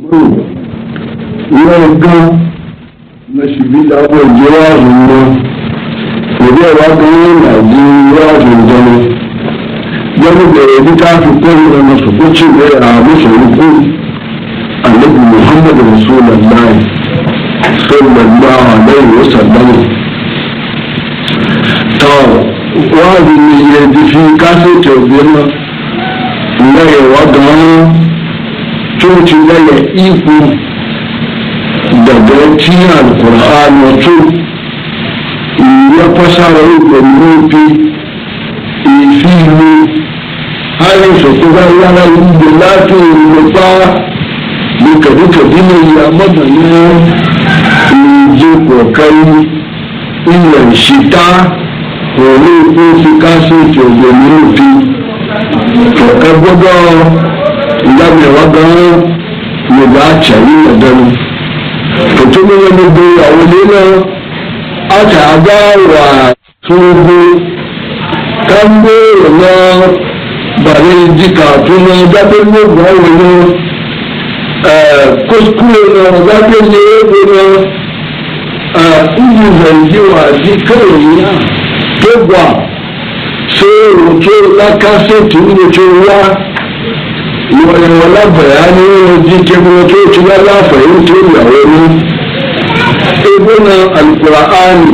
ìyẹn gan lọ́sibí lábọ̀ ìjọba àrùn wọn òbí ẹ̀rọ agbóhùn nàìjíríà àrùn jẹun jẹun bẹ̀rẹ̀ bí káàkiri pẹ̀lú ọmọ sọ̀kọ́tì rẹ̀ àwọn sọ̀rọ̀kù àlejò muhammed rasul allah sọlọ gbà àlẹ́yìn ó sàgbọ́n. tọ́ wọ́n á rí iye ti fi kásẹ̀tì ọ̀gbẹ́ náà ìyá ẹ̀wọ́ gan-an tó ti lẹ́yẹ̀ ipò dọ̀dọ̀ tí àlùkùránì tó ìyẹ́pọ̀sára ipò ló fi èéfì lu àìsàn tó bá yára ìgbè láti ìlú pa ní kẹ̀díkẹ̀dí ní ìyá mọ́tò ní ìjẹ́ kọ̀ọ̀kan ilẹ̀ ìṣìta pẹ̀lú ìpínfíkásí ìṣòwò ní òfin kọ̀ọ̀kan gbọ́dọ̀ mai waga ya ga cari da dani mutum ya mugu a wani na aka ga wa tuhu kan bere na bare jika tuna gaɓin mugu a wani kuskure na zaɓin ne ya gona a inji zanji wa ji kawai ya tó gbà ṣé òun tó lákàṣẹ́ tó ń lè tó wá ìwọ̀nyí wọn lábàá ní ojú kẹfìrì tó ti wá láàfẹ́ yìí tó yàwó ní. ebe na alkur'ani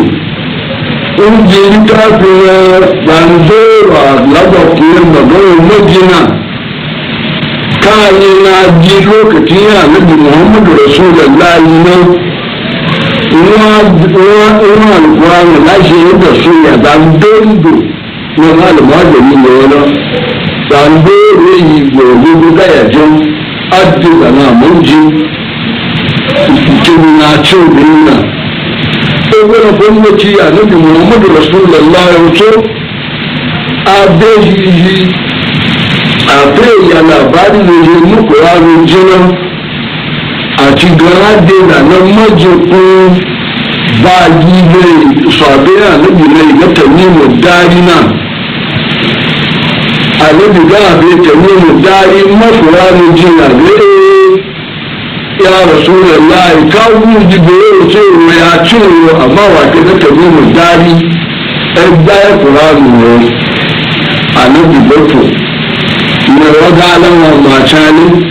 ƙungiyar tafiyar bandora labarfiyar maganar majina kayan na ji lokacin ya nabi muhammadu rasulullahi na ina alkur'ani lashe yadda su ya zandondo na malama da yi ne wani zandondo yi yanzu addu'a na mun ji jumna cudinna sai wani gwamnati a nufi muhammadu rasulullah ya wuce abeji abeji a labari da yi muku yaron jinan a ti gara de na nan majikun ba gibe su abe a nufi na igata nemo dari na annabi gana bai ta nuna dari masuwa ne jina ga ya rasulullah ka wuji da yau ce ya ciwo amma wa ke ta nuna dari ɗan daya kuranu ne annabi bato na waga alawa mata ne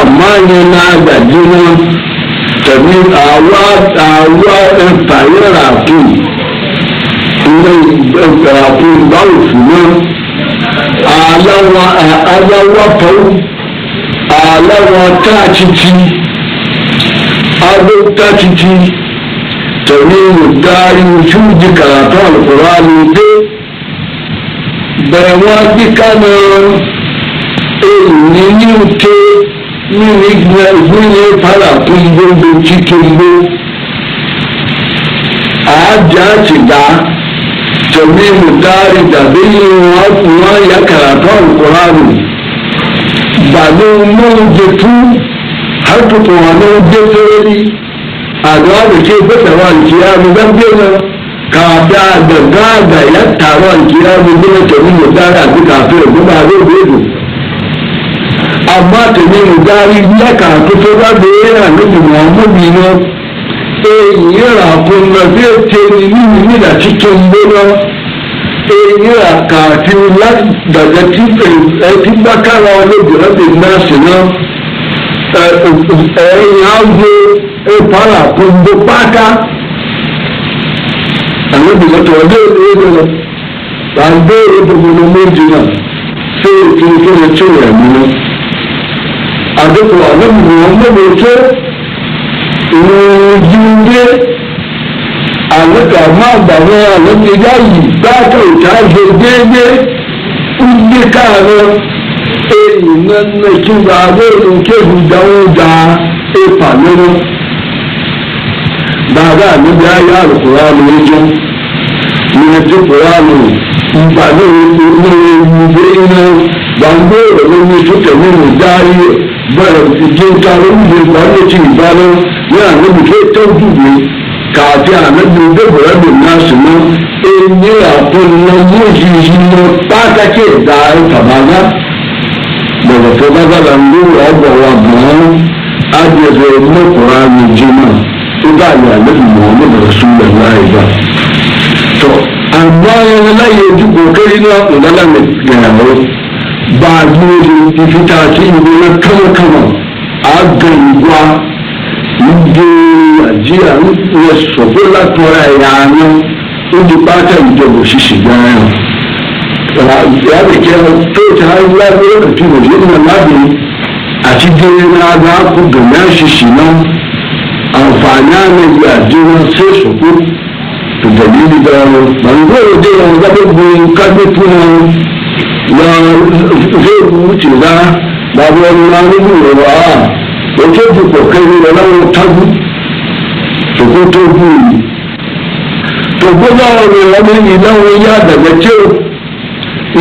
amma ne na gajina tabi awa awa ɗan tayar rafi àfihàn báwò ṣùgbọ́n aláwàtọ́ aláwàtàtìtì agbótàtìtì tẹ̀lé ìdárí ojú di kàràtà àlùkòrá ni dé bẹ̀rẹ̀ wọn bí kánà èyí ní ìtẹ́ nínú ìgbìyànjú padà fún gbogbo títí gbó ti dá jami'u dari tàbí wọn fún wọn yà kàràtọ̀ nkùránù bàbá wọn jẹ fún harkùtù wọn jẹ fẹ́rẹ́lì àgbà wọn kì í fẹsẹ̀ wọn kì í àmì gbàgbé wọn kàdá àgbàgbà àgbà yà tààrọ̀ kì í àmì gbọ́dọ̀ jami'u dari àti kàfẹ́ ògbómà àgbà ògbómà àmọ́ ènìyàn àbúrò bí ètè nínú ìmìnà títún gbóná ènìyàn àkàtì ládàjẹ tí ẹtí gbàkàrà olóògbé láti nọ́ọ̀sì náà ẹ̀yìn àgbo ìpàlà gbogbo pátá àwọn ìgbìmọ̀ tó ọdún èdè lọ là ń méjì náà ṣé ètò ìfowópamọ́ tó rẹ̀ mú náà àdókòwò àwọn ìgbìmọ̀ ọmọ mi tó ìròyìn jíndé àlùkà máa gbàgbé àlùkìyà yìí gbàgbé ìtàgé déédé kúndé káàró èyí nínú kíndà lóru kéwù dáwọ́dá èpà lóru. bàbá mi bí ayé àlùkùrá mi lójú mi ò ti kùrá mi ìgbà lóru ní ìwé iná gbàgbé òun ní ìtúkẹ̀ mímu dáyé bẹ̀rẹ̀ ìdí ìta lórí ìgbà lójú ìbálò ní ànábi tó tọ́jú yìí kàti ànábi débòrò ẹ̀dùn náà sùnmọ́ ẹni àpọ̀nà méjì yìí lọ pátákì ẹ̀dá ìfàmàlà bọ̀dọ̀ tó bá bá ń lò ọgbà wa bọ̀ọ́ adìyẹ mọ́kùnrin àmì jimá tó bá yà lẹ́bi mọ́ lọ́dọ̀ súnmọ́ láì bá tọ́ àgbà ẹran láyé ojúbọ kéré ní àpòdálàmì gbẹ̀yàwó bá a gbé ibi tá a ti ìwé náà kánmọ́kánmọ́ àgbẹ̀ ìgbà ìdè àjíà ń fi ẹ̀sọ̀ tó látọ̀ra ẹ̀yà àánú ó di pátá ìjọba òṣìṣẹ́ gan-an. ìyá lè jẹ́ tó ti á lábẹ́ òkè òjò náà lábẹ́ àti dẹ́rẹ́ náà bá kú gànà ṣìṣì náà àǹfààní àmì ìgbà àjọ wọn sí ìṣòkú ìgbẹ̀lú nígbà wọn. màgbé òde wọn gbàgbé gbòòrò kágbé fún wọn lọ fẹ́ẹ̀kú tìlá bàbá ọmọ náà nígbà wọn. ètò ìfòkè ní ọlọ́run tábú tòkó tó bú yìí tòkó náà ní ọmọ ìnáwó yá àdàgbẹ́tẹ́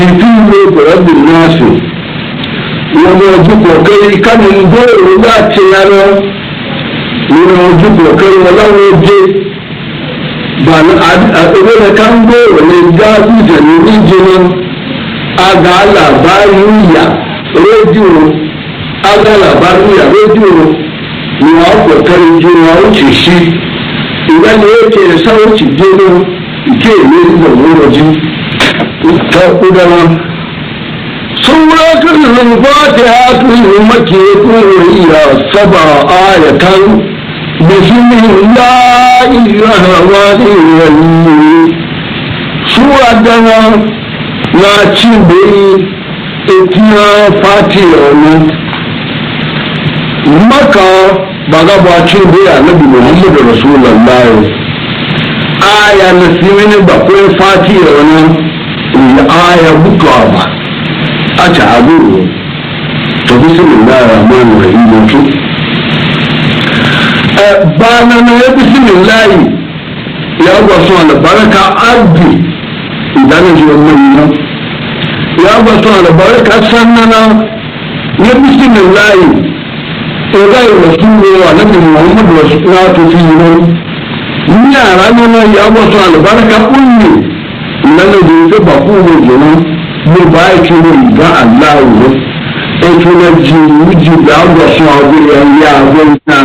ìdí ìwé bọ̀rọ̀dùn náà sí ìwọ̀n ọdún kọ̀ọ̀kẹ́ ìkànnì gbòòrò láti ara ìwọ̀n ọdún kọ̀ọ̀kẹ́ ọlọ́run oje bàánù na ká ń gbòòrò lè dá ìjẹ̀lú báyìí ìyà rédíò. agala barua redio ni wakotari jina uchishi ìgbàlè ètò ẹ̀sán ó ti gbóná ìké ìwé ìgbà òwúrọ̀ jí ta kú dáná. sọ́wọ́n akẹ́kọ̀ọ́ bá ti hàtú ìwé mọ́kì kúrò ìyá sábà ayẹ̀tán bẹ̀sùnmí ńlá ìyá àwọn ìrẹ̀ yìí. sọ́wọ́n dáná náà ti gbé etí náà fàtì ọ̀nà maka baga bwacin bai annabi muhammadu rasulullahi aya na simini ba kun fati da wani yi aya bukawa ba a ta agoro ta bismillah rahman rahim wato e, ba na na ya bismillah ya gwasu wani baraka abdi idan ya ji wannan ya gwasu wani baraka sannana ya bismillah ìgbà ìwòsàn wo ànábì muhammadu rasulillah tó fi yìí lọ ní àrà nínú ìyàwó sọ àlùbáríkà kúnyè ìlànàjò tó bà fún òun ìjọba mo bá ìkiri ìgbà aláwòrán ètùnà jìnnì jìnnì àgbọ̀sán ọ̀gbìn ẹ̀yà àgbẹ̀ náà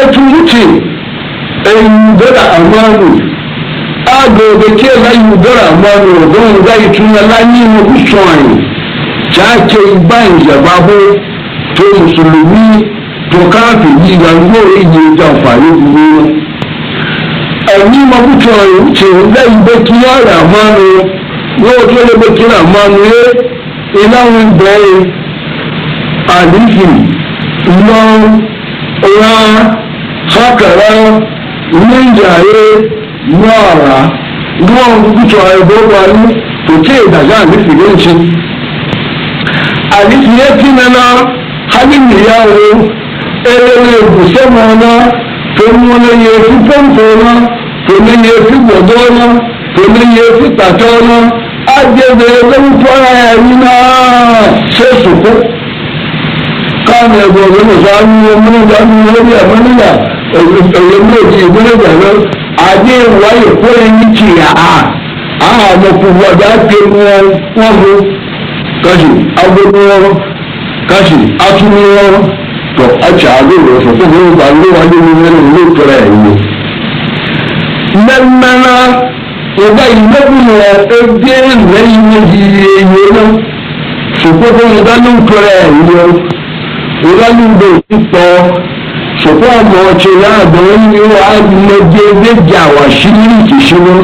ètùnútì ẹ̀yìn bẹ́ẹ̀ àmọ́nù àgbègbè tí ẹ̀rọ yìí bẹ́ẹ̀ àmọ́nù ọ̀gbọ́n ìgbà ìtúnyẹ láyé inú kùsùn àyìn tó mùsùlùmí tó káàpì yíya ló iye ìjàǹfà ló fi wọn. ẹ̀mí mọ́kútù ọ̀rọ̀ ṣe lẹ́yìn bó kí ọ̀rọ̀ àmánu yóò tó lé bó kí ọ̀rọ̀ àmánu yé iná ń bẹ́ àlìfì lọ ra sọ́kẹ̀rẹ́ níjàre lọ́ọ̀rá lọ́ọ̀ mọ́kútù ọ̀rọ̀ ìbò wọlé kò tí ì dàgbà ń ṣe. àlìfì yé kí nana halinya o elele guse mɔna fomone ye fi pompona fome ye fi gbɔdɔna fome ye fi tatɔna adebe lorúkọra ẹni náà ṣe sòkó káàmì ẹ̀gbọ́n ọ̀gbọ́n ọ̀sán ní ọmọlẹ́gbà ní lórí ẹ̀mọ́lẹ́gbà ọ̀gbọ́nmọ́tì ìgbọ́lẹ́gbà lọ adé ìwáyé kó ẹni tì yà á àwọn ọmọkùnrin ọ̀dà pé wọn wọn bó kọ́sì agbóhùn ọ̀rọ̀ kasi atunuyɔrɔ tɔ atsa ado wɔ fɔ fɔ fɔ ba ndo wani mi mɛ n'o tɔrɔ yɛ wo mɛmɛna ìgbà ìgbẹ́kùn yɛ ebie lɛ yi ne yi yɛ yɛ lɛ sòkò fɔ ìgbà n'o tɔrɔ yɛ o ìgbà n'o bɛ ti tɔ sòkò àmọ́ ɔtsɛ n'adɔ yi wo amɛdze bi dza wa si ni ti si wo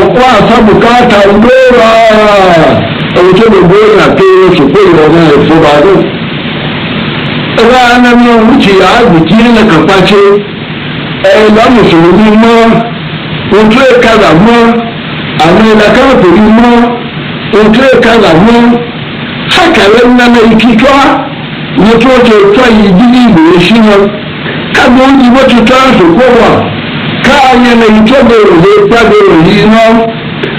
òkò àfabùkátà ńlọrọ ẹni tó gbogbo èèyàn pé oṣù pé ìrọ̀mọ ìfowópamọ́ ọdún. ẹgbẹ́ anamí ọ̀hún ti ààbò tí ilẹ̀ kan pàṣẹ ẹ̀ẹ́dá mùsùlùmí mọ́ ojú ẹ̀kadà mọ́ àwọn ìlàkàrọ̀tò rí mọ́ ojú ẹ̀kadà mọ́ hákàrẹ́ ńláná ìkíkọ́ ní tó tó tọ́ yìí dídí ìbòrè sí wọn káàbọ̀ ojú bó ti tọ́ àsòkò wà káà yẹn lè tó bèrè lè pàdé òyìn náà.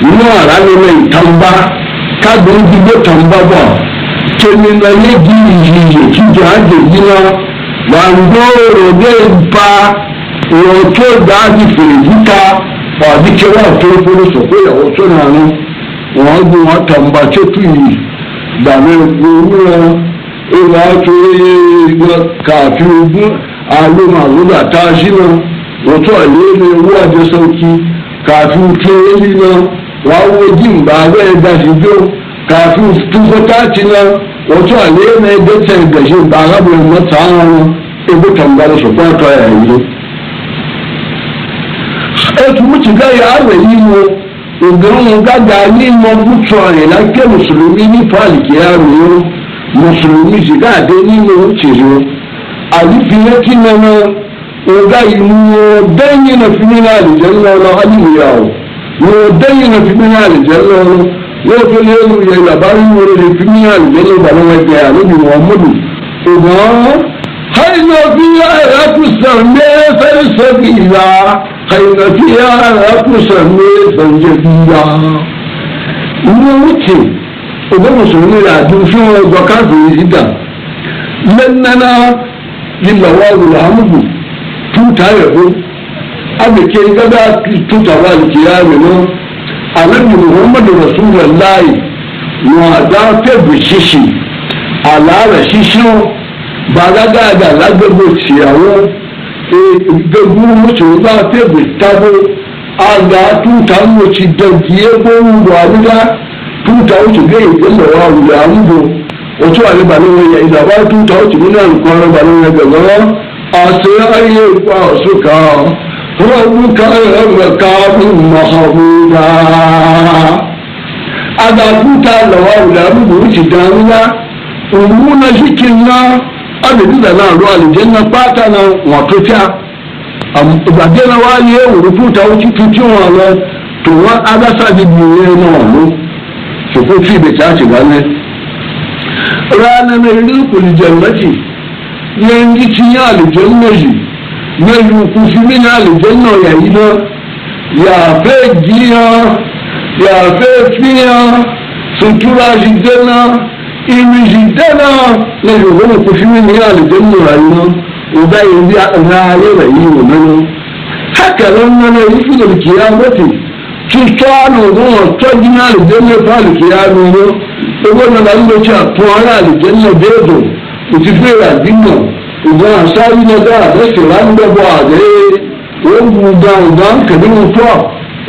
nínú ara nínú ìtàǹbá káàdùn gbígbó tàǹbá bọ̀ tẹ̀mínà yégi ìyìyè jíjọ àjèjìnà wàǹdó rògbé ipa ìròtó gbáàgì fèrè yíta di tí wọ́n tó fúnni sọ̀kó ìyàwó sọ́nà àánú wọ́n gbé wọn tàǹbá tó tù yìí gbàgbé gbòòrò wọn ìwà tó yẹ wọn kàfi ogún àlùmọ̀ àlùmọ̀ àtàṣínà wọ́n tó àlè ní owó àjẹsọ́kì kàfi tó yẹ nínú wawo jin ba zai da jijo kafin tufata na wato ale mai dace ga shi ba rabu mata hannu ibu tambar shi ba ta yayi etu mutu ga ya arayi mo ogun ga ga ni mo butu are la ke musulumi ni pali ke aro musulumi ji ga de ni mo tiro ali fi ne ki na na o ga imu o fi ni na ali janna يودين في ميال جلاله وفي اليوم يلا بارين ورد في ميال جلاله بارين وجعله محمد إذا حين فيها لا تسمى فلسفيا حين فيها لا تسمى فلسفيا نوتي إذا مسلمين عدو شو وكافي إذا لأننا لله الحمد كنت أعرف abike gada tuta ba kiyami no annabi muhammadu rasulullahi nuwada fẹ́ bu ṣíṣì àlàárà ṣíṣàn balagada lágbègbè tìyàwó gbogbo mùsùlùmí bá fẹ́ bu tábó àgbà tuta mo ti dọ̀dí epo ń wọ àwùjá tuta ó ti gbé ìpínlẹ̀ wa àwùjá àwùjọ òtún àlebà ló wọ̀nyẹ ìdàbọ̀ tuta ó ti nínú àǹkọ́ àlebà ló wọ̀nyẹ gbẹ̀gbẹ́ wọn àṣeyọrí ẹ̀kọ́ àṣùkà. ربك الغكار محمودا adakuta lawa wularu bu wuce damina umuna shikin na adadi da na ruwa aljanna fata na wato ta abaje na wani ya wurufu ta wuce tucin wani to wa agasa da biyu na wani su ko fi bai tace gane ranar mai rikul jannati yanzu cin yi aljanna nínú kùsùmí náà lè jẹ́ náà yà yí náà yàfẹ́ jiyàn yàfẹ́ fihàn sutura sì jẹ́ náà ìrìn sì jẹ́ náà lẹ́yìn òwúrọ̀ kùsùmí náà lè jẹ́ náà yà yí náà ìgbà yìí bí ara ayé rẹ̀ yìí wò nínú. hákàlọ́ ń wọlé yìí fi lè kí á mọ́tì àlùkò wọn tọ́jú náà lè jẹ́ náà fáàlì kí owó náà lálẹ́ idan sabi na da da ke ran da ba da ko mu da da ka din ko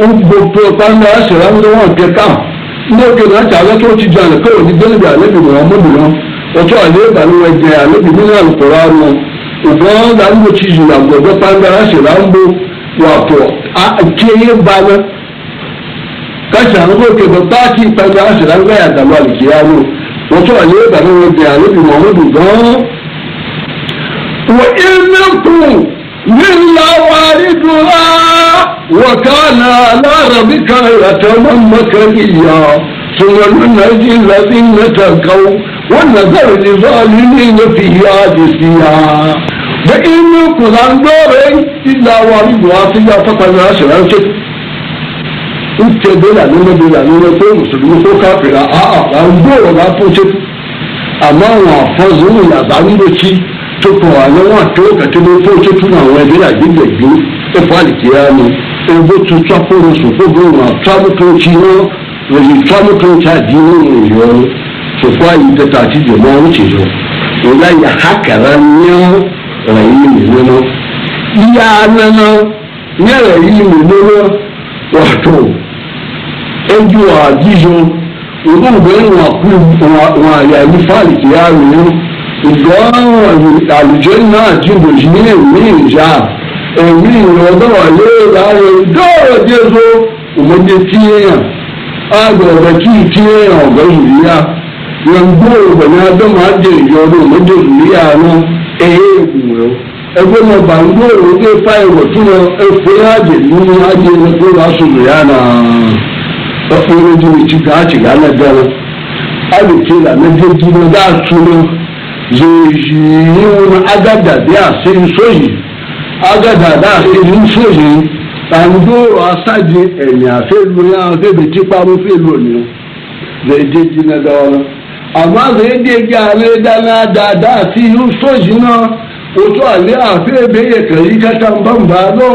un bo to tan da se ran da wa ke kam ne ke na ta ga to ti jan ko ni dele da le bi muhammadu no o to ale da lo je ale bi ni al qur'an no idan da mu ci ju da go da tan da se ran bo wa a ke ye ba na ko ke ba ta ti tan da se ran ga da lo al qiyam o to ale da lo je ale bi muhammadu وإن لم إلا واردها وكان على ربك يتمم كليا ثم ننجي الذين تلقوا ونذر للظالمين فيها جثيا وإن كلان دورين إلا واردها فيها فقنا شرعتك ń tẹ bẹ́là nínú bẹ́là nínú pé mùsùlùmí kó káfíra àà àgbà ń gbòòrò látúnṣe àmọ́ àwọn àfọ́sùn ìyàbá ń lò kí tó kàn wá lọ́wọ́ àtọ́wọ́kà tó ló fún tó túnú àwọn ẹbí àgbégbègbè ó fún àlìkíyà mi owó tuntun akóroṣù fóbìnrin àwọn travel coach náà lèyí travel coach àdí ní ìyọ fòkó àyè tẹta àti ìjọba ọrùn ti lọ ìyá yà hákàrà ní ọ̀rọ̀ yìí mi lọ́nà ìyá nana ní ọ̀rọ̀ yìí mi lọ́nà wàtò ẹjú àdíjọ òun gbẹ́rù wọn àyà ní fáàlì kìí àrùn yìí ṣùgbọ́n àlùjọ náà jìbò ní èmi ìyá èmi ìrọ̀lọ́wọ́ lóò láàyè dọ́ọ̀rọ̀ dé so òmòdé tí èèyàn àgbẹ̀rẹ̀ kí tí èèyàn ọ̀gá ìrìyà yẹn gbóògbẹ̀ ní adọ́mọ̀ àjẹ ìyọrọ òmòdé ìrìyà náà èyí ìgbìmọ̀ ẹgbẹ́ náà bá ń gbóòrò ní ipa ìwọ̀ tí wọn ẹ̀fọ́ àjẹ nínú àjẹ ẹgbẹ́ wa sọ̀rọ̀ yá náà ọ̀pọ̀ ìrẹ́jú ìtìkà àtìkà náà dáná àbètè làmẹ́jẹ́ dúró dáàtúrò yòòyìnwó agàdà bí àṣẹ nsóyè agada bí àṣẹ nsóyè tàǹdóró asájì ẹ̀yìn àfẹ́lú yẹn àfẹ́bẹ̀ tipa mo fẹ́lú ni zèjì jìnnà dọ́wọ́ àmọ́ zèjì jẹ́ alẹ́ dáná dáadáa sí nsóyè náà wòtú àlẹ́ àfẹ́bẹ̀ yẹ kẹ̀lí kẹta bàmbà lọ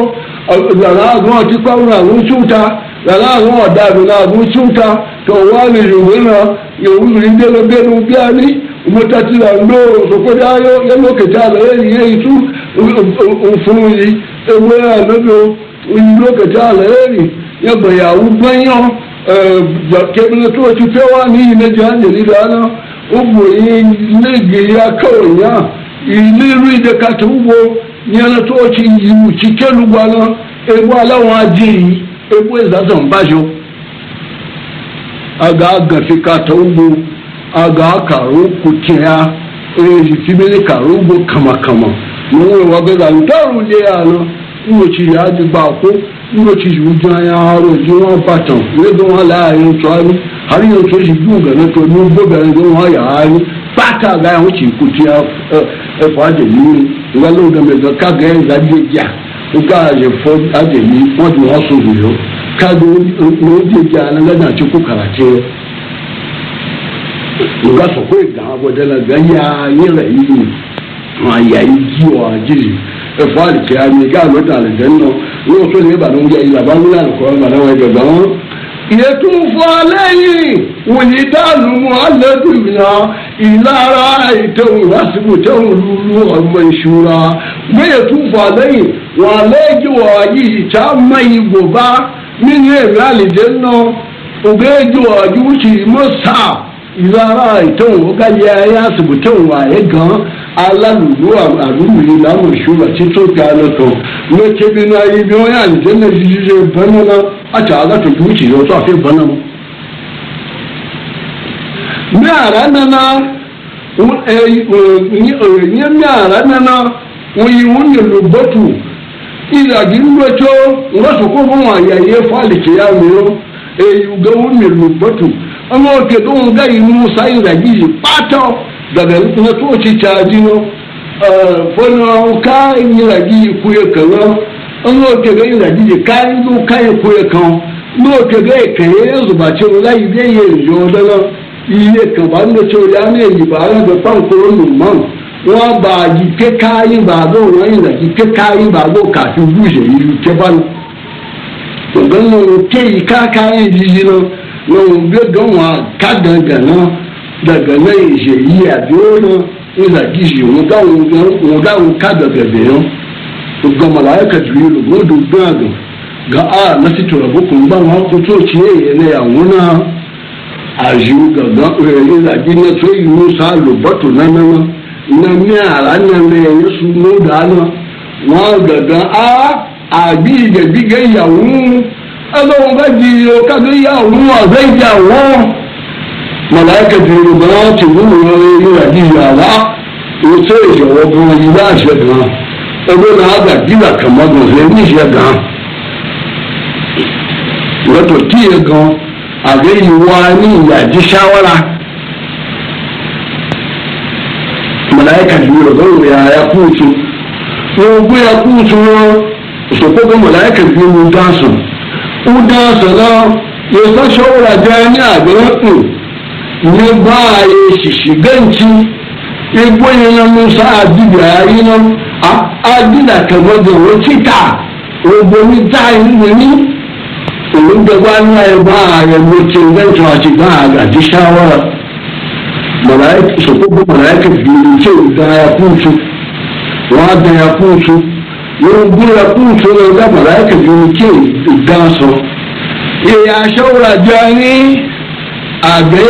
lọ́la àwọn ọtí pàwọn àwọn ṣúta lọ́la àwọn ọ̀dà àbẹ̀lẹ̀ àwọn ṣúta tó wà ní náà yòówù rí mutati la ndoo sokori ayo yalo ketala yeyi yeyi tu ofunyi ewe alodo ndoo ketala yeyi yagba yawu gbanyo kebile to ti fẹ wa ni ilé jẹnjẹ lílọ aná ó gbò yín ilé ìgbéyà kọ̀ọ̀yà de irú ìdẹ́kàtà wúwo ní ẹni tó ti ìwù ti kẹlùgbà náà ewu aláwọn ajé yìí ewu ìzázọ̀ ń bájọ. àgàgàfikàtà wúwo aga karu kutia ezi tibele karu bo kama kama mun wa ga da daru le ano mo chi ya di ba ko mo chi ju ja ya ro ji wa patan le do wa la yin to ani hari yo to ji ju ga na to ni bo ga ni wa ya ani pata ga ho chi kutia e fa de ni wa lo ga me ka ga za di ja o ka je fo a de ni won di ho so yo ka do lo di ja na ga na chi ku karate nga sɔkò gan abɔdɛ la gan yaa yɛlɛ yi ma ya yi ji wa jiri ɛfɔ ali tia mi gaa lɔ ta ali dɛ nɔ n'o so ne ba n'o yɛ la ba wuli ali kɔrɔ ba n'awɔ ɛgbɛ gan. yẹtùfọ alẹ́ yìí wòye dànù mọ́ alẹ́dùnmíà ìlara ìtẹ̀wò lásìkò tẹ̀wò lulu ọmọ ìṣúra wọ́n yẹtùfọ alẹ́ yìí wọ́n alẹ́ yìí wọ́n ayé ìta mọ́ ìgbò bá nínú èrè àlìjẹ́ náà ògbé yìí wọ́n ayé wọ́n ti sáà ìlú ara ìtọ́hún ó ká yẹ ayé àsìkò tọ́hún àyè gan-an alálùú àrùwì láwọn ìṣúra tí tó ga lọ́tọ̀ ló ké bínú ayé bí wọ́n yà ní tẹ́lẹ̀ ṣíṣe bọ́nà náà àti alátòjú ìṣèlú ọtọ́ àfi bọ́nà mọ́. bí àrá nana ní bí àrá nana wọ́n yí wọ́n yẹ lò bọ́tù ìdàgì ńlọ́tọ́ ńlọ́sọ̀kọ́ fún àyàyé fún àlìkèyà mìíràn èyí gbẹ́wọ́n yẹ lò bọ́tù ama oke ɗum gari musa ira jiji pato daga na toci cadino fono ka ira jiji kuye kawo ama oke ga ira jiji ka ndu ka ye kuye kawo ma oke ga eke ye zuba ce wula ide ye yodana iye kaba ndo ce wula ne yi ba na da fan kuro numan wọn ba yi ke kayi ba go wọn ira ji ke kayi ba go kafin buje yi ke ban to ganin ke yi ka kayan jiji na n'ohun bí ó dán wọn ká gàngànà gàngànà ìṣe yìí àbí ó rán ìlà kìsì òun dáhùn ká gàngànà yẹn ògùn màláyàkà jù yìí lògùn òdò gbọ́n àgàn ga a na sito rabu kun ba ma ko to ci ye ne ya wuna a ju ga ga e la ji na to yi musa lu batu na na na na mi ala na me yesu no da na wa ga ga a a bi ga bi ga ya ọlọ́run bá di ọ̀kadà yà òun ọ̀rẹ́ ìjà wọ́n màláìkà ti rò bá ti wú wọn inú àyè yàrá ètò ìyọ̀wọ́ bí wọn yí láàṣẹ ọdún náà gbà dígbà kàn má gbọ̀n níṣẹ́ gan lọ́tọ̀ tíye gan àgbẹ̀ ìwà ní ìyàjí ṣáwárà màláìkà ti rò bá òun yàrá kúùtù wọn gbé ya kúùtù wọn òṣèpọ̀ bá màláìkà ti rò bá sùn hudan sọ̀rọ̀ ìfọ́sọ́wọ́ra jẹ́ ní àgbẹ̀rẹ́kù ní báyìí ṣìṣì bẹ́ǹtì igbó yẹn náà musa àdìgbà ayé náà àdìgbà kẹgbọ́dọ̀ wọ́n títà ògbómi táyì nìyí olùdẹ́gbà náà ẹgbà ààrẹ mo ti bẹ́ǹtì àti gbà àgàdì ṣáwọ́ra sọ̀kókó mọ̀láyà kẹfì ní ìṣe ìdárayà fún oṣù wọ́n á dára fún oṣù mo gbéra fún ìṣòro dábàrá ìkẹ̀kẹ́ mi tí ìdá sọ. ìyá aṣọ́wòrán jọ ní àbẹ́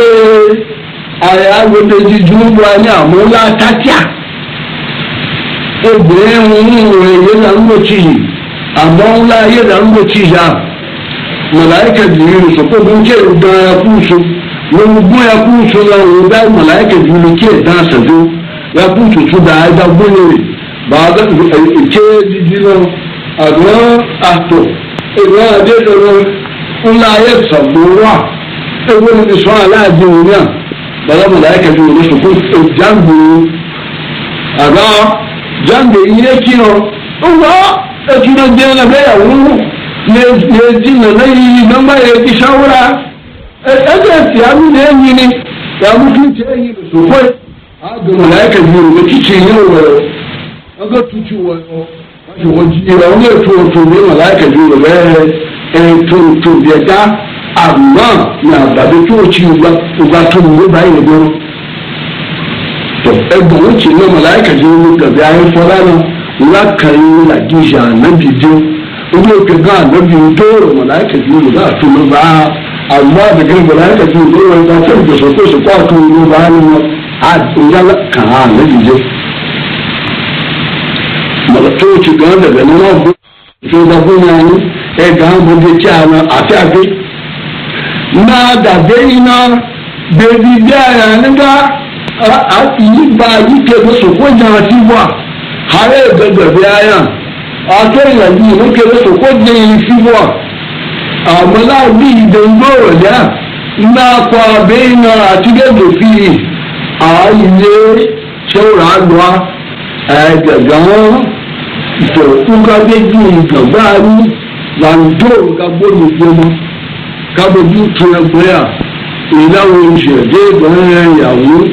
àyàgbẹ́dẹ́jì jùmọ̀ ní àmúlá tátìá. obìnrin ń rìn yẹ́nà ń lò tì yìí àmọ́ ńlá yẹ́nà ń lò tì yá. mọ̀láìkà jìnnì sọ̀kọ́ mi ń kẹ́ ìdára fún ìṣòro. mo gbéra fún ìṣòro àwọn ọ̀dá mọ̀láìkà jìnnì kí ẹ̀dá àṣàjọ. ya fún tuntun gbóyè rẹ̀. بعض الكيد دينو أدوان أهتو إدوان دينو لا يكسب دورا إدوان الإسواء لا دنيا بلا ملائكة دوني شكوك جنبه أدا جنبه يكينو الله أكيد دينا بيا ونو لجينا نيجي نما يجي شاورا أجل سيامي نيجي ni ya mutunci ya yi da sofai a ga mala'ikan biyu da kice yi wa ọgọ́ tuju wọn. ìwà wọn yóò tó tó ní màláìkà yóò rẹ ẹ tó tó bí ẹ dá àmọ́ ní àgbàdo tó ti ìgbà tó ní ìgbà yẹn lọ. ẹgbọ̀n ó ti ní màláìkà yóò ní gàdé ayé fọlá náà lákàáyé làdíjà ànábìdé orí òkè náà ànábì dóòrò màláìkà yóò rẹ láàtó ló bá àmọ́ àdìgẹ́ màláìkà yóò rẹ ìgbà tó ìgbésọ̀kóso kó àtó ló bá ní wọn àdìgẹ́ kàn án ànábìdé fóòtù kan bẹ̀bẹ̀ ni wọ́n gbé ìṣòro fún wọn ní ẹ̀ka ọmọdé tí a wọn àti àgbé. máa dàbé iná bèbí bí ara nígbà ìyíba yíke sòkò jẹun ti wà ààrẹ ìgbẹ́gbẹ̀bẹ̀ ara akẹ́yìn yìí ló kéré sòkò jẹun ti wà àwọn láàbí ìdèǹgbò rẹ̀ ńlá kọ abẹ́ iná àti gẹ́gẹ́ fi ààyè ṣé ó rà á lọ́wọ́ to ka be bi ga bari lan do ga bo ni je mo ka bo bi to na gbe a ila wo je de bo ya ya wo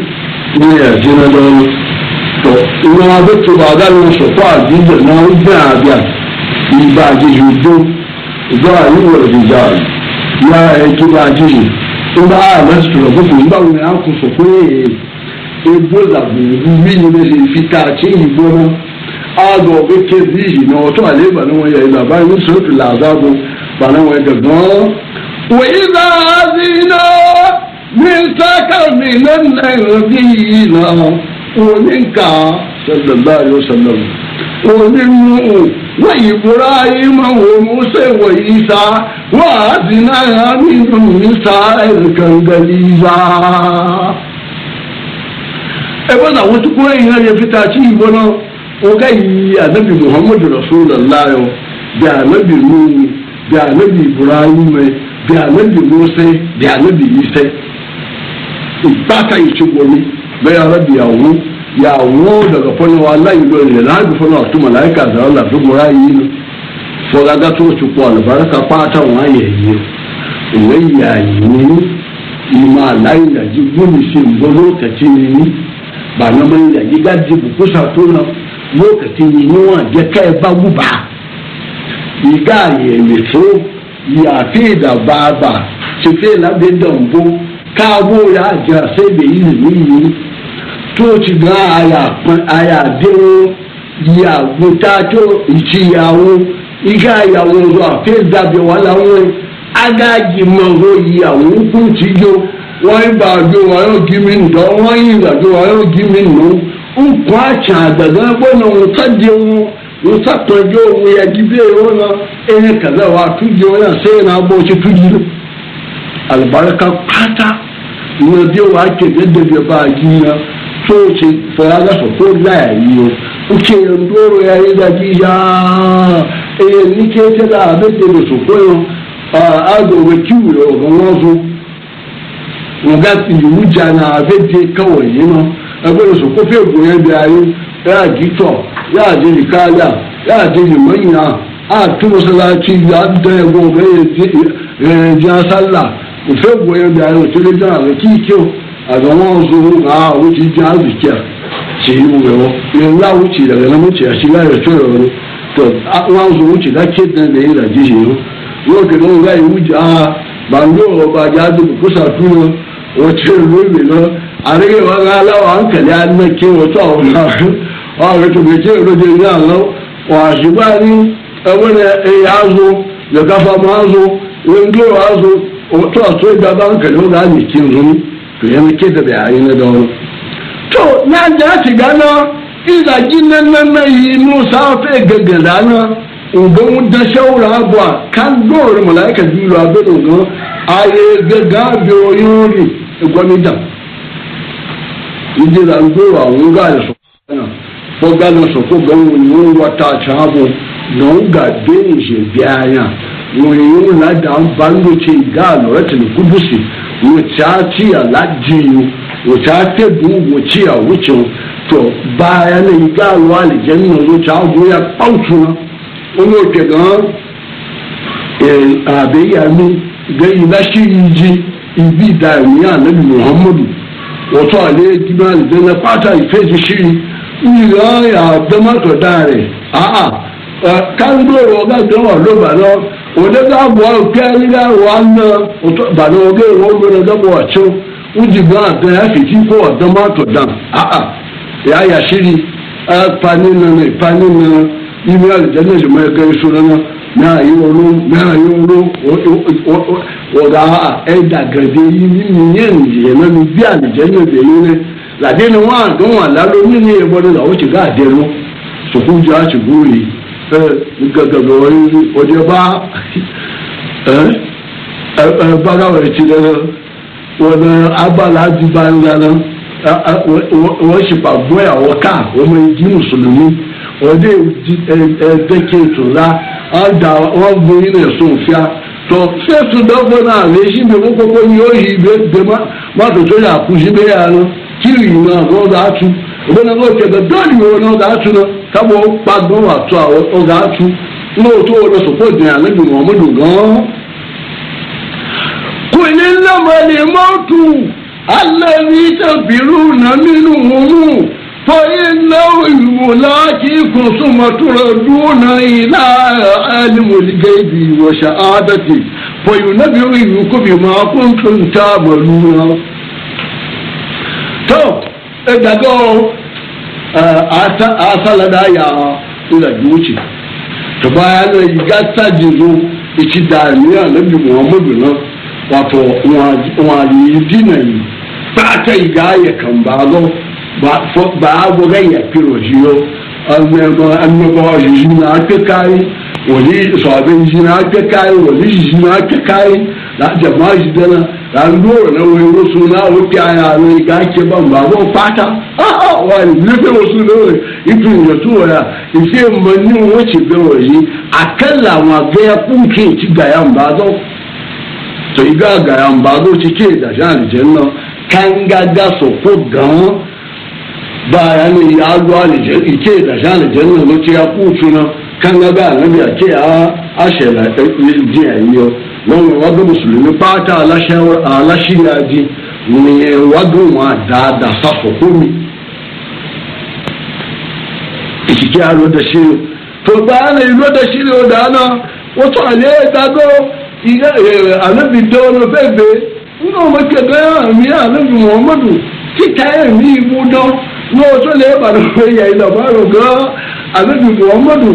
ni ya je na do ni to ina ma be to ba ga lo so pa bi de na wo da bia ni ba je ju do do a ni wo ja ya e to ba je ju ba a ma su lo ko ni ba wo na ku so ko e e bo la bi mi ni le fi ta che ni bo na aago bi kezihi na wato aleba na wani yayi labarin wani surutu lazabu ba na wani gaggan wa iza azina min saka minan nabiyina oninka sallallahu alaihi wasallam onin nu'u wa ibrahim wa musa wa isa wa azina min nisa'il kangaliza ebe na wasu kuwa yin hanyar fita ci ibo nan oga yi anabi muhammadu rasulullah yo bi anabi nuhu bi anabi ibrahim bi anabi musa bi anabi isa ìbáka ìṣubọmi bẹ́ẹ̀ arábì àwọn daga yi wa aláìlú rẹ̀ láàbì fọnà àtúmọ̀ láìka àdáwọ̀ làdúgbòrá yìí nù fọlágá tó ti pọ̀ àlùbáríkà pátá wọn ayẹ̀ yìí o ìwé ìyá ni na. yóò kẹsí ni níwọ̀n jẹ́ ká ẹ bá wúba ìgá àyẹ̀mẹ̀ tó yàtí ìdàbàbà tètè lábẹ́dọ̀nbó káàbò rẹ̀ àjà sẹ́gbẹ̀ yìí nìyí tó ti gan àyàdéwó ìyàgbó tààtó ìtìyàwó ìgá àyàwó ọ̀rọ̀ àfẹ́dàbẹ̀ wà láwọn agáàjì mọ̀rọ̀ ìyàwó kú tìjọ wọ́n ń bàjọ́ wọn yóò gí mi nù tọ́ wọ́n yìnbàjọ́ wọn yóò gí mi nù. nkwacha daga bwana mutaje mu mutaje mu ya gibe ona ene kaza wa tuje ona sai na boci tuje albarka pata mu biyo wa ke da ba gina so ce fara so ko la ya yi uke ndoro ya yi da gija e nike ta da abin da su koyo a ado wa kiwo ga wasu mu ga tsi wujana abin da kawai yi ma ẹgbẹ́rún sọ kófí ègbò yẹn bí ayé yáà dìtọ̀ yáà di nìkáyà yáà di nìmọ̀nyà àti mọ̀sálásí yà á dán ẹ̀gbọ́n ọ̀gá yẹn di asálà kófí ègbò yẹn bí ayé òtí lè dára rẹ̀ kí ìkí o àgbọ̀wọ́n ọ̀zọ́rọ̀ náà ah, ó ti di àzìkíà tì í wù ẹ̀wọ́ yẹn láwù tì ìdàgbẹ́ náà mú tì àti láyọ̀ tó ẹ̀rọ ni tó wọn zọ wù tì lákẹ́ dán lẹ́yìn ìlàjì yìí yóò kẹ́kẹ́ wọn láyé wù jà á bàǹdó ọ̀bàjà àdìbò kó sàtúnà ọ̀tí ẹ̀rọ ìwé náà àríkè wọn ká aláwọ̀ àǹkàlẹ alẹ kí wọn tó àwọn náà wọn àrẹ tó gbèsè ìrọjò ní àná wọn àṣìgbà ní ẹgbẹ́ ní ẹyà azó lẹkàfà máa azó wẹńgbé wọn azó tó àtó ìgbà bá àǹkàlẹ wọn náà nìkí nìyẹn tòyẹn kéde bẹ àyè ní dọwọ. tó náà jẹ́ àtìgbà náà ìdajì nẹ́nẹ́nẹ́ yìí musa fẹ́ gẹ̀gẹ̀ dáná ǹgbọ́n dẹ́sẹ́wòrán àbọ̀ kágbọ́n mọ̀láyà kẹ́jú lọ abẹ́rẹ́ ògán ayé gẹ́gẹ́ àbẹ̀ oyún rì ẹ̀gbọ́n mi dàn injira nzuru awungayo sokana fogano sokoga wonyuru watachabo nonga benje byanya wonyuru lada bango che igano ratini kubusi wochatiya ladiyu wochate bu wochiya wucho to baya ne igalo ali jenno wochago ya pautuna ono kegan eh abeya mi gayi lashi iji ibi da ni anabi muhammadu wọ́tọ́ àlẹ́ ìdíbò àlùjẹ́nà pátá ìfẹ́jì ṣírí ìyá àdọ́mọ́tọ̀dá rẹ̀ àà káńdóró ọ̀gá ló bà lọ òdẹ́gbà bọ̀ ọ̀kẹ́ nígbà wà ná bàlọ́ ọ̀gá ìwọ̀n gbọ́dọ̀ dọ́gbọ̀ ọ̀tún wúdìgbọ́n àtẹ àfìtí fún ọ̀dọ́mọ́tọ̀dá àà ìyá yàṣírí panínú panínú ìmú àlùjẹ́nà ìmọ̀ ẹ̀kẹ́ ìṣúná náà. náà yóò ló náà yóò ló ọ̀dà ẹ̀dà gẹ̀dẹ̀ yìí nìyẹn nìyẹn lẹ́nu bí àlùjẹ́ ní èdè yìí lẹ́ làdé ni wọ́n àgán wà lálọ́ nínú ìbọn náà ó ti ká àdé wọn sòkú jẹ́ àsìkò ti abala wọ́n ọmọ mùsùlùmí ọdẹ ada wọn yi ne sofia tɔ fɛtu dɔfɔ na le si be kokoko ni o yi be dema ma to so ya kusi be ya no kiri yi na o da tu o bena o tɛ bɛ dɔɔni wo na o da tu na kabo kpa gbɔn wa tɔ a o da tu n'o to o lɔ sɔfɔ dɛn ale bi mɔmudu gan. kuli lamɔ ni mɔtu alɛ ni tɛ biru na minu mumu. فإنه الملاقيكم ثم تردون إلى عالم الغيب وشهادته فينبئكم بما كنتم تعملون. tó ẹgbàgbọ́ asálàdá yà ìlàjú òkè tọba ayálẹ ìgá sàjìnrò ìkìdá ní àlẹbí muhammadu náà wàtò wọn àyè dínà yìí pàtẹ ìgá ayẹ kàmbá lọ baa bɔgɛ yɛ ya o zi o amɛbɔ zizi na akpɛ kaayi wòlí sɔɔbɛ zizi na akpɛ kaayi wòlí na akpɛ kaayi la jama zi na la nuwo na wo ewo sun na o pe aya lo yi ka kye pata wa ne pe wo sun na o ipi nyɔtu wo ya ife mo ni wo tsi pe wo yi akɛlɛ àwọn agbɛya kún kí n gaya n ba dɔn tó ibi agaya n ba dɔn o ti kí n dàsí àlìjẹ da ni ne ya zuwa ne jari ke da sha ne jari na ce ya kucu na kan ga ga annabi a ke a ashe na ji ni yi yau nan wa ga musulmi fata alashi ya ji ne wa goma da da sa hukumi ikike a lo da shi to ba na ilo da shi ne da ana wato ale da go anabi dole bebe nínú ọmọ kẹgbẹ́ wọn ò tó lè bàdàn wọn ẹ̀yà ìdàgbàrò gan àlejò muhammadu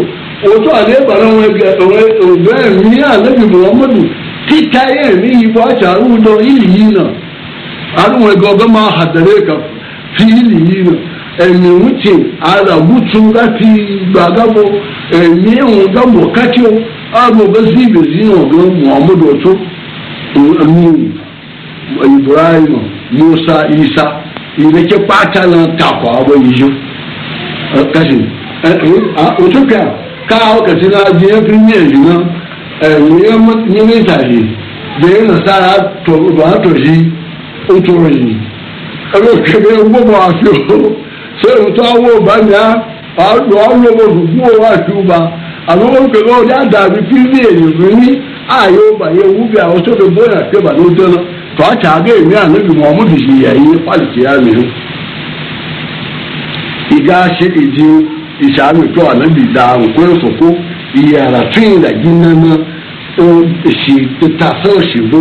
òtó àlè bàdàn wọn ọ̀gbẹ́ ẹ̀mí àlejò muhammadu títa ẹ̀mí ìbọn àti àrùndọ̀ ìlì na. fi ìlì na nà ẹ̀mí adabutu àràbùtù láti gbàgbọ́ ẹ̀mí ibrahim musa isa. ireke kpata na takwa abo yijo kasi utopia kaa kasi na diye premier jina nye nye mita yi diye na sara to ba to yi uto yi ebe kebe gbogbo afio so uto awo ba mi a alo alo mo gbogbo wa ju ba alo mo gbogbo ọjà dàbí premier yorùbá ni ayé ọba yẹ wúbi àwọn tó fi bóyá kébà ló dé náà tọ́ta gé èmi ànábì muhammadu yìí ẹ̀yìn pàṣẹ àmì ó ìgá ṣe ìdí ìṣàmì tó ànábì dá nǹkó ìfòkó ìyàrá tún ìdàgí nánà èsì títà fún òṣìbó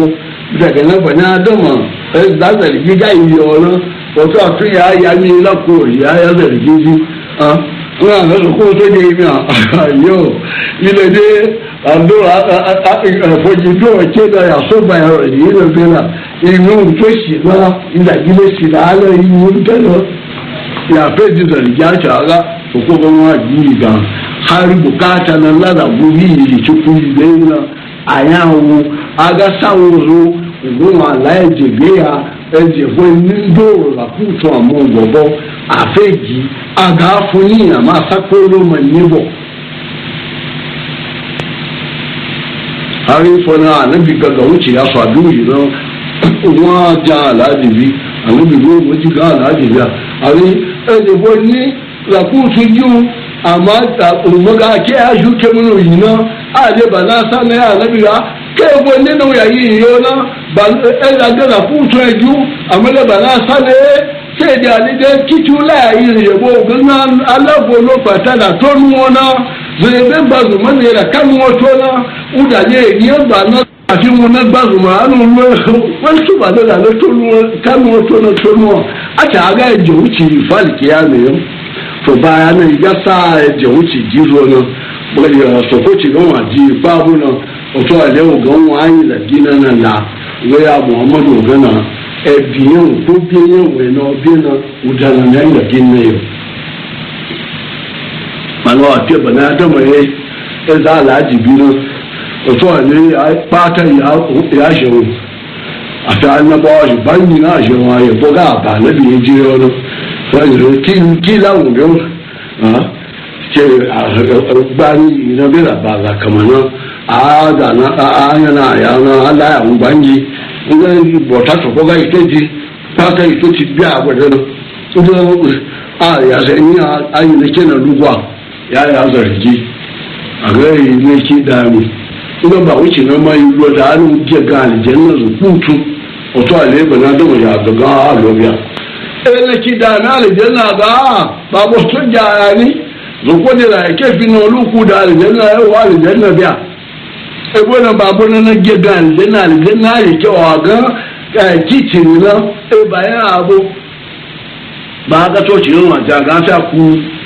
gbẹ̀gẹ̀ náà pẹ̀lú àdọ́mọ̀ ẹ̀dázẹ̀rì gíga ìyọ̀ ọ̀rọ̀ ọ̀tún àtún yà á yà mí lọ́kọ̀ yà á yà zẹ̀rì gígí. wọ́n àná lóko tó dé ibi àyọ̀ ilẹ̀ dé ando fojido ọ̀chẹ́dọ̀ yàtọ̀gbà yìí ló na ìwé nkesi náà ìdàgílẹ̀ sí làálẹ̀ ìwé ntẹ́lọ yàtọ̀ ìdìtọ̀ ìjàtọ̀ àgá òkúkọ wọn yìí gan hali bukata na lada gobi yìí tó kú ilé náà àyàwó àgá sáwòrò ògùn àláyéjẹgbéya ẹjẹgbẹ nígbò làkútọ àmọ gbọbọ àfẹjì àgá fún yìnyín àmọ asákòrò mọ níbọ. arínfọ náà ànábì gàgà ó ti afa àdúyì náà wọn á ja àlàájì bí ànábì ló ń mojú ká àlàájì bí àrí ẹnìbọ ní làkúùtù yíò àmọ́ òmùgá kí ẹ aṣọ kẹmúnú yìí náà àdébà lásà náà ànábì rà kéèbó nínú yàyí yìí náà ẹ làgẹ́ làkúùtù ẹ̀jú àmọ́lẹ́bà lásà náà kéèdè àlejò kíkú láàyè ìyẹ̀wò ògbóná alábòóló pàtàkì àtọ́nu wọn náà zonyebe gbazuma naira kamu otona udanye yeba na àti wọn náà gbàzùmọ̀ àánú wọn túbà lọ́dà ló tó ní wọn kánú wọn tó ní tó ní wọn àti àga ẹ̀jẹ̀ ó ti fàlìkì àmì yẹn tó bá a náà ìgbà tá ẹ̀jẹ̀ ó ti jí lọ náà wọ́n yọ sọ̀kò tí wọ́n wà di ipá bó náà ọ̀tọ́ ẹ̀lẹ́ ògán wọn ayé lẹ́dí náà náà là lọ́yà muhammadu ògán náà ẹ̀bí yẹn ò tó bí yẹn wẹ̀ náà bí náà ò dáná náà lẹ́dí náà yọ balawa fiye ba na dama ya yi e za a laji biyu ne ya bata ya shewu a ta annabawa shi banyi na shewa ya boga a ba na biyu jire wani wani ki ki lawun biyu ha ke gbani na bira ba za kama na a da na a yana yana ala ya banyi ina bota to boga iteji bata ito ti biya wadana ina a ya zai ni a yi na kenan lugwa ya ya zargi a gare ne ki dami ina ba wuce na mai ruwa da an je ga aljanna su kutu wato ale na dawo ya ga ga lobiya ina e, ki da na aljanna ba ba bo to ja ni zo ko e, ke fi no da aljanna ya e, wa aljanna biya na ba na ga aljanna aljanna ya ke wa ga na e abu ba to ci yin ga ta ku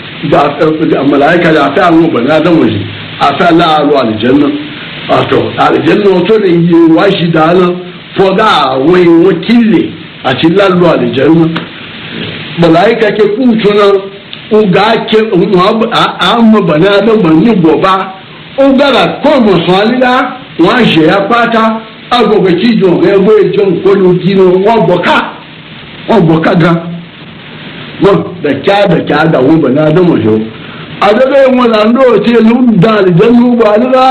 màláíkà àfẹ́ àwọn ọ̀gbọ̀n náà dánwò yìí àfẹ́ aláàrọ̀ àlìjẹ́nà àtọ̀ àlìjẹ́nà tó lè yẹ wá sí dáná fọdá àwọn ìwọ̀n kílẹ̀ àti lálọ́ àlìjẹ́nà màláíkà kẹ kú tuna ọgá kẹ àwọn ọ̀gbọ̀n náà dánwò ní gbọ̀bá ọgbàrà kọ́ mọ̀sán alílá wọn àṣẹyà pátá agbọ̀gbẹ̀ tí ìjọ rẹ̀ wọ́n ìjọ nǹkan lójú wọn gbọ̀ká wọn gbọ̀ká gan. wọn dẹ̀kya dẹ̀kya da bẹ̀ bana dẹ́mọ̀ hẹ́wọ́ adébẹ́yẹ wọn là ń dọ̀ ọ́ tiẹ̀ lù dàn àlìjẹ́ lù àdúrà.